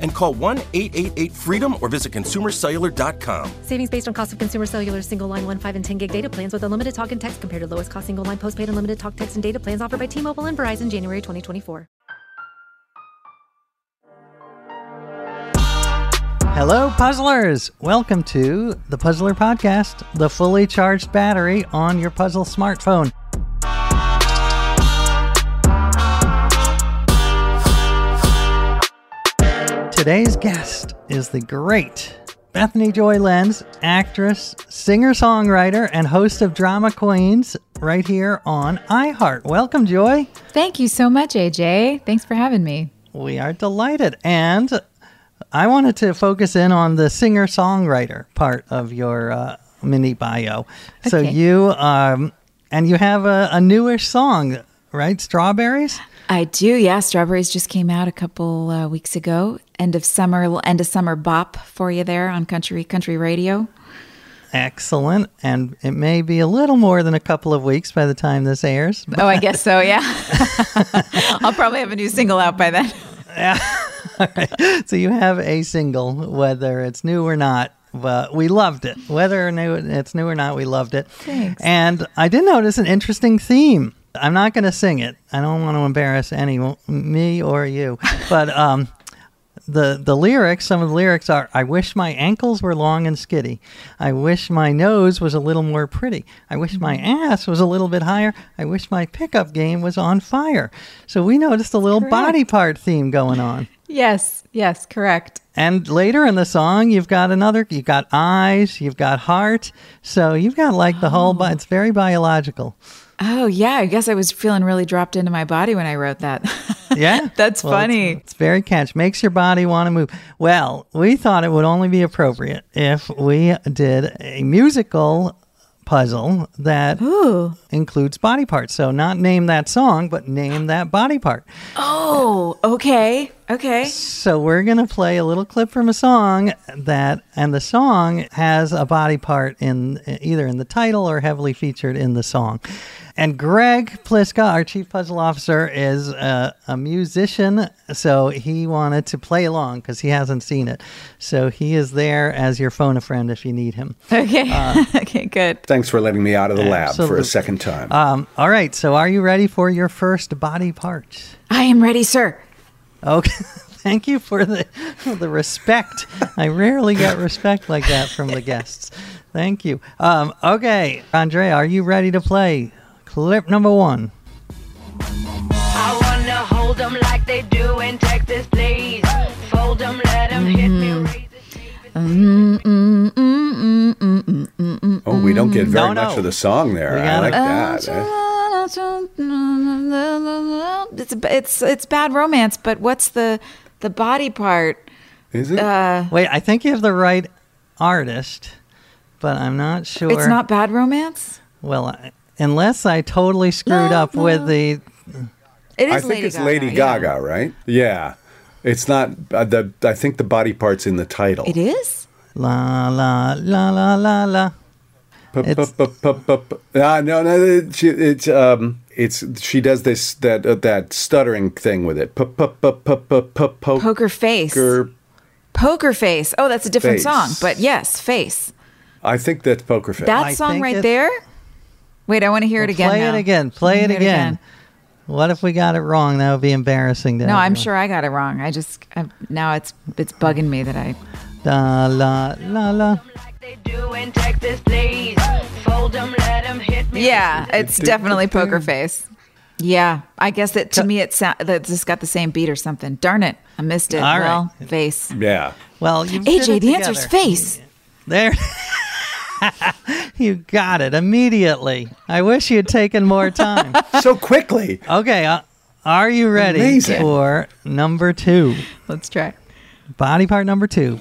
and call 1 888 freedom or visit consumercellular.com. Savings based on cost of consumer cellular single line 1, 5, and 10 gig data plans with unlimited talk and text compared to lowest cost single line postpaid unlimited talk, text, and data plans offered by T Mobile and Verizon January 2024. Hello, puzzlers! Welcome to the Puzzler Podcast, the fully charged battery on your puzzle smartphone. Today's guest is the great Bethany Joy Lenz, actress, singer songwriter, and host of Drama Queens right here on iHeart. Welcome, Joy. Thank you so much, AJ. Thanks for having me. We are delighted. And I wanted to focus in on the singer songwriter part of your uh, mini bio. So Okay. you um, and you have a, a newish song, right? Strawberries. I do, yeah. Strawberries just came out a couple uh, weeks ago. End of summer, end of summer bop for you there on country country radio. Excellent. And it may be a little more than a couple of weeks by the time this airs. Oh, I guess so, yeah. I'll probably have a new single out by then. Yeah. So you have a single, whether it's new or not. But we loved it. Whether new, it's new or not, we loved it. Thanks. And I did notice an interesting theme. I'm not going to sing it. I don't want to embarrass anyone, me or you. But um, the the lyrics, some of the lyrics are: "I wish my ankles were long and skitty. I wish my nose was a little more pretty. I wish my ass was a little bit higher. I wish my pickup game was on fire." So we noticed a little body part theme going on. Yes, yes, correct. And later in the song, you've got another. You've got eyes. You've got heart. So you've got like the whole. But it's very biological. Oh, yeah. I guess I was feeling really dropped into my body when I wrote that. Yeah, That's Well, it's- funny. It's, very catch. Makes your body want to move. Well, we thought it would only be appropriate if we did a musical puzzle that Ooh. includes body parts. So not name that song, but name that body part. Oh, okay. Okay. So we're gonna play a little clip from a song that, and the song has a body part in either in the title or heavily featured in the song. And Greg Pliska, our chief puzzle officer, is a, a musician, so he wanted to play along because he hasn't seen it. So he is there as your phone a friend if you need him. Okay. okay, good. Thanks for letting me out of the lab for a second time. Um, all right, so are you ready for your first body part? I am ready, sir. Okay. Thank you for the the respect. I rarely get respect like that from the guests. Thank you. Um, okay, Andrea, are you ready to play clip number one? I wanna hold them like they do in Texas, please. Fold them, let them hit me. raise it, oh, we don't get very No, much of the song there. We I gotta- like that. eh? it's it's it's bad romance, but what's the the body part? Is it? Uh, Wait, I think you have the right artist, but I'm not sure. it's not bad romance. Well, I- unless I totally screwed La, up with the. It is I think Lady it's Gaga, Lady yeah. Gaga, right? Yeah. It's not uh, the. I think the body part's in the title. It is. La la la la la la. Ah, no, no, it- it's um, it's she does this that uh, that stuttering thing with it. Poker face. poker- Poker face. Oh, that's a different Face. song, but yes, face. I think that's poker face. That song right there. Wait, I want to hear it again. Play now. it again. Play it wanna hear again. What if we got it wrong? That would be embarrassing. To No, I'm sure I got it wrong. I just I, now it's it's bugging me that I. La la la la. Like they do in Texas, please. Fold 'em, let 'em hit me. Yeah, it's definitely poker face. Yeah, I guess that to me it sound that just got the same beat or something. Darn it, I missed it. All well, right. face. yeah. Well, you AJ, did it the answer's together. face. There. you got it immediately. I wish you had taken more time. So quickly. okay, uh, are you ready Amazing. for number two? Let's try. Body part number two.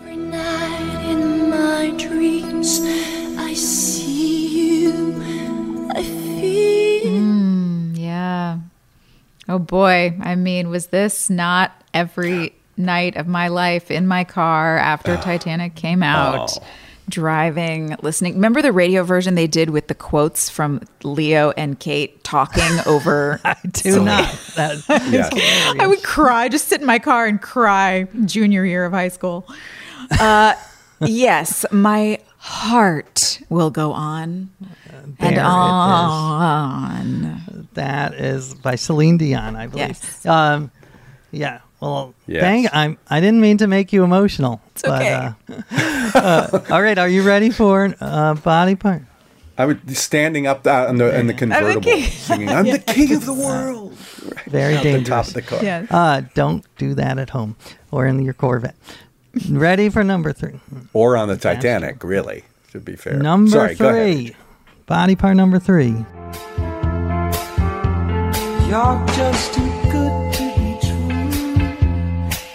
Every night in my dreams, I see you. I feel. Yeah. Oh boy. I mean, was this not every night of my life in my car after Titanic came out? Driving, listening. Remember the radio version they did with the quotes from Leo and Kate talking over? I do not. That, Yeah. I would cry, just sit in my car and cry junior year of high school. Uh, yes, my heart will go on There and it is. on. That is by Celine Dion, I believe. Yes. Um, yeah. Well, Yes. dang, I'm. I didn't mean to make you emotional. It's okay. uh, uh, all right, are you ready for uh, body part? I would standing up uh, in the in the convertible, king. singing, "I'm the king of the world." Very Out the dangerous. top of the car. Yes. Uh, don't do that at home or in your Corvette. Ready for number three. Or on the Titanic, really. To be fair. Number Sorry, three. Body part number three. You're just too good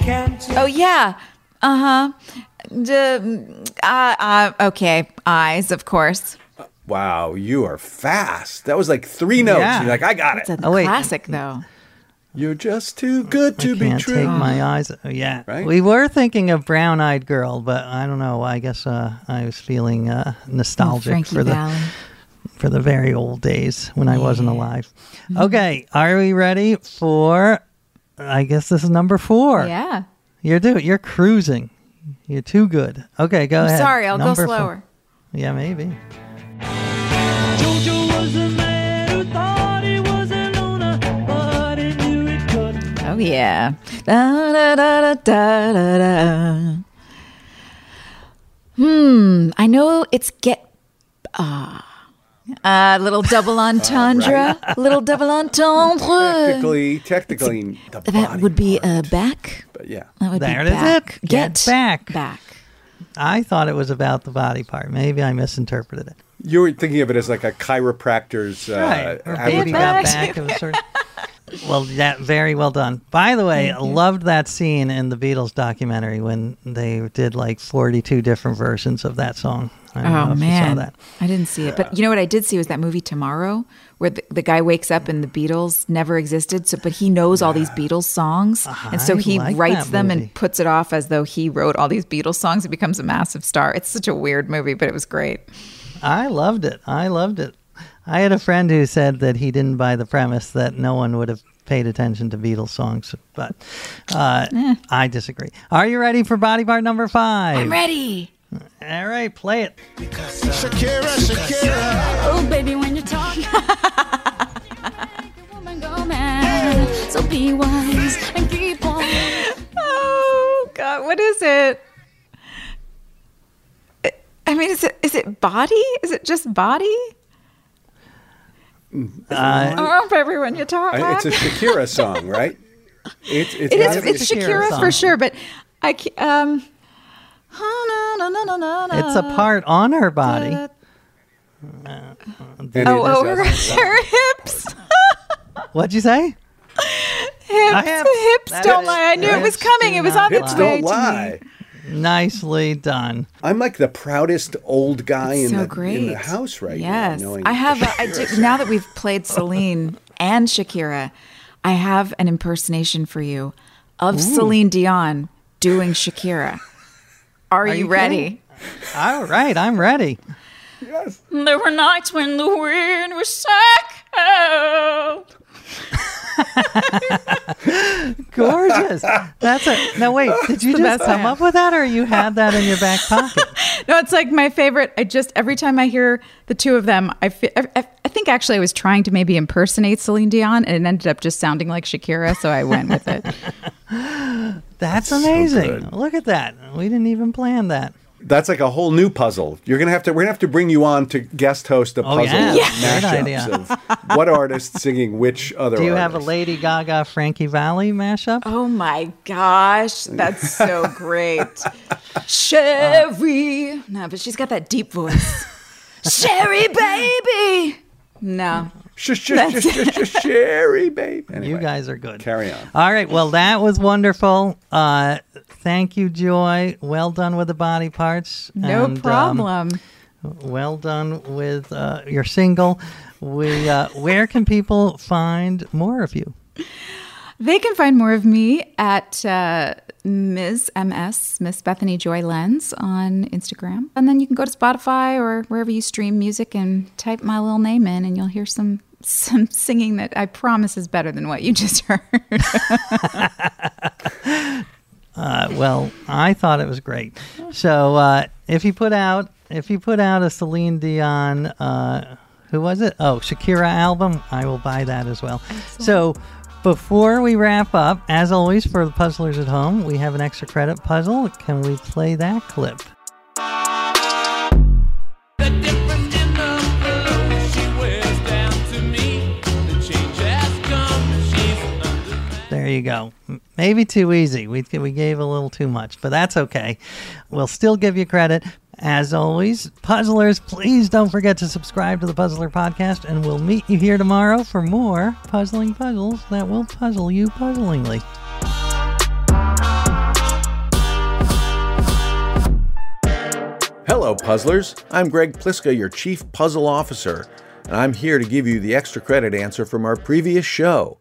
Oh yeah. Uh huh. The uh, uh, okay. Eyes, of course. Wow, you are fast. That was like three notes. Yeah. You're like, I got It's it. a Oh, wait. classic though. You're just too good to I be can't true. take my eyes. oh, yeah, Right? we were thinking of Brown Eyed Girl, but I don't know. I guess uh, I was feeling uh, nostalgic for the Valley. for the very old days when I wasn't alive. Okay, are we ready for? I guess this is number four. Yeah. You're do You're cruising. You're too good. Okay, go I'm ahead. sorry. I'll Number go four. slower. Yeah, maybe. Jojo was a man who thought he was a loner, but he knew he couldn't. Oh yeah. Da, da, da, da, da, da, da. Hmm. I know it's get. Ah. A little double entendre. Little double entendre. Technically, technically, the That body would be part. uh, back. But yeah. That would There be it is back. it. Get back. Back. I thought it was about the body part. Maybe I misinterpreted it. You were thinking of it as like a chiropractor's uh, right. Or baby got back. It was sort of- well, that very well done. By the way, I loved that scene in the Beatles documentary when they did like 42 different versions of that song. I don't know Oh if you saw man, that. I didn't see it. But you know what I did see was that movie Tomorrow, where the, the guy wakes up and the Beatles never existed. So, but he knows all these Beatles songs, and so he like writes them movie. and puts it off as though he wrote all these Beatles songs. It becomes a massive star. It's such a weird movie, but it was great. I loved it. I loved it. I had a friend who said that he didn't buy the premise that no one would have paid attention to Beatles songs, but uh, Eh. I disagree. Are you ready for body part number five? I'm ready. All right, play it. Shakira, Shakira. Oh, baby, when you talk. woman, go man. So be wise and keep on. Oh God, what is it? I mean, is it is it body? Is it just body? Uh, Oh, baby, when you talk. I- It's a Shakira song, right? It's, it's It gotta is. be It's Shakira Shakira, song. for sure, but I ca- um. It's a part on her body. And oh, it Oh, is oh, her, hips. What'd you say? hips, hips. hips don't is- lie. I knew it was coming. It was on Hips its way don't to lie. me. Nicely done. I'm like the proudest old guy in, so the, great. in the house right yes. now. knowing I have. A, I do, now that we've played Celine and Shakira, I have an impersonation for you of Celine Dion doing Shakira. Are, you, you ready? All right, I'm ready. Yes. There were nights when the wind was psycho. Gorgeous. That's a no. Wait, did you just come up with that, or you had that in your back pocket? No, it's like my favorite. I just every time I hear the two of them, I feel. I, I think actually I was trying to maybe impersonate Celine Dion, and it ended up just sounding like Shakira, so I went with it. That's amazing. good. Look at that. We didn't even plan that. That's like a whole new puzzle. You're gonna have to. We're gonna have to bring you on to guest host a Oh, puzzle yeah. Yeah. Great mashups of what artist singing which other. Do you have a. Lady Gaga Frankie Valli mashup? Oh my gosh, that's so great. Sherry. No, but she's got that deep voice. Sherry, baby. No. Sh- sh- sh- sh- sh- Sherry, babe. You guys are good. carry on. All right. Well, that was wonderful. Uh, thank you, Joy. Well done with the body parts. No And, um, problem. well done with uh, your single. We. Uh, where can people find more of you? They can find more of me at uh, Ms. MS, Miss Bethany Joy Lenz on Instagram. And then you can go to Spotify or wherever you stream music and type my little name in, and you'll hear some some singing that I promise is better than what you just heard. Uh, well, I thought it was great. So uh, if you put out if you put out a Celine Dion, uh, who was it? Oh, Shakira album, I will buy that as well. So before we wrap up, as always for the puzzlers at home, we have an extra credit puzzle. Can we play that clip? The difference in the clothes she wears down to me. The change has come. She's under. There you go. Maybe too easy. We we gave a little too much, but that's okay. We'll still give you credit. As always, puzzlers, please don't forget to subscribe to the Puzzler Podcast, and we'll meet you here tomorrow for more puzzling puzzles that will puzzle you puzzlingly. Hello, puzzlers. I'm Greg Pliska, your Chief Puzzle Officer, and I'm here to give you the extra credit answer from our previous show.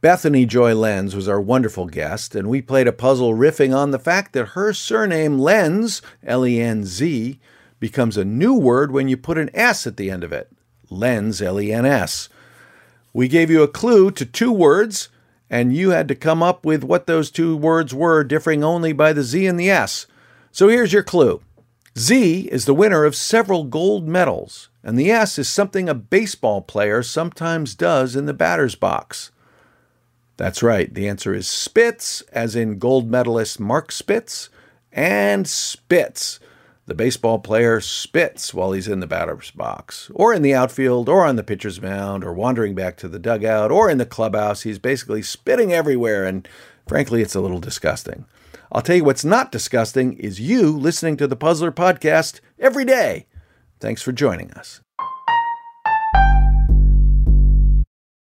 Bethany Joy Lenz was our wonderful guest, and we played a puzzle riffing on the fact that her surname Lenz, L E N Z, becomes a new word when you put an S at the end of it. Lens, L E N S. We gave you a clue to two words, and you had to come up with what those two words were, differing only by the Z and the S. So here's your clue Z is the winner of several gold medals, and the S is something a baseball player sometimes does in the batter's box. That's right, the answer is Spitz, as in gold medalist Mark Spitz, and Spitz. The baseball player spits while he's in the batter's box, or in the outfield, or on the pitcher's mound, or wandering back to the dugout, or in the clubhouse. He's basically spitting everywhere, and frankly, it's a little disgusting. I'll tell you what's not disgusting is you listening to the Puzzler podcast every day. Thanks for joining us.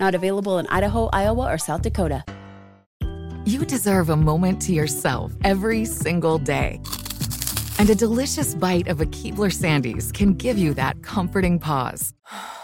Not available in Idaho, Iowa, or South Dakota. You deserve a moment to yourself every single day. And a delicious bite of a Keebler Sandies can give you that comforting pause.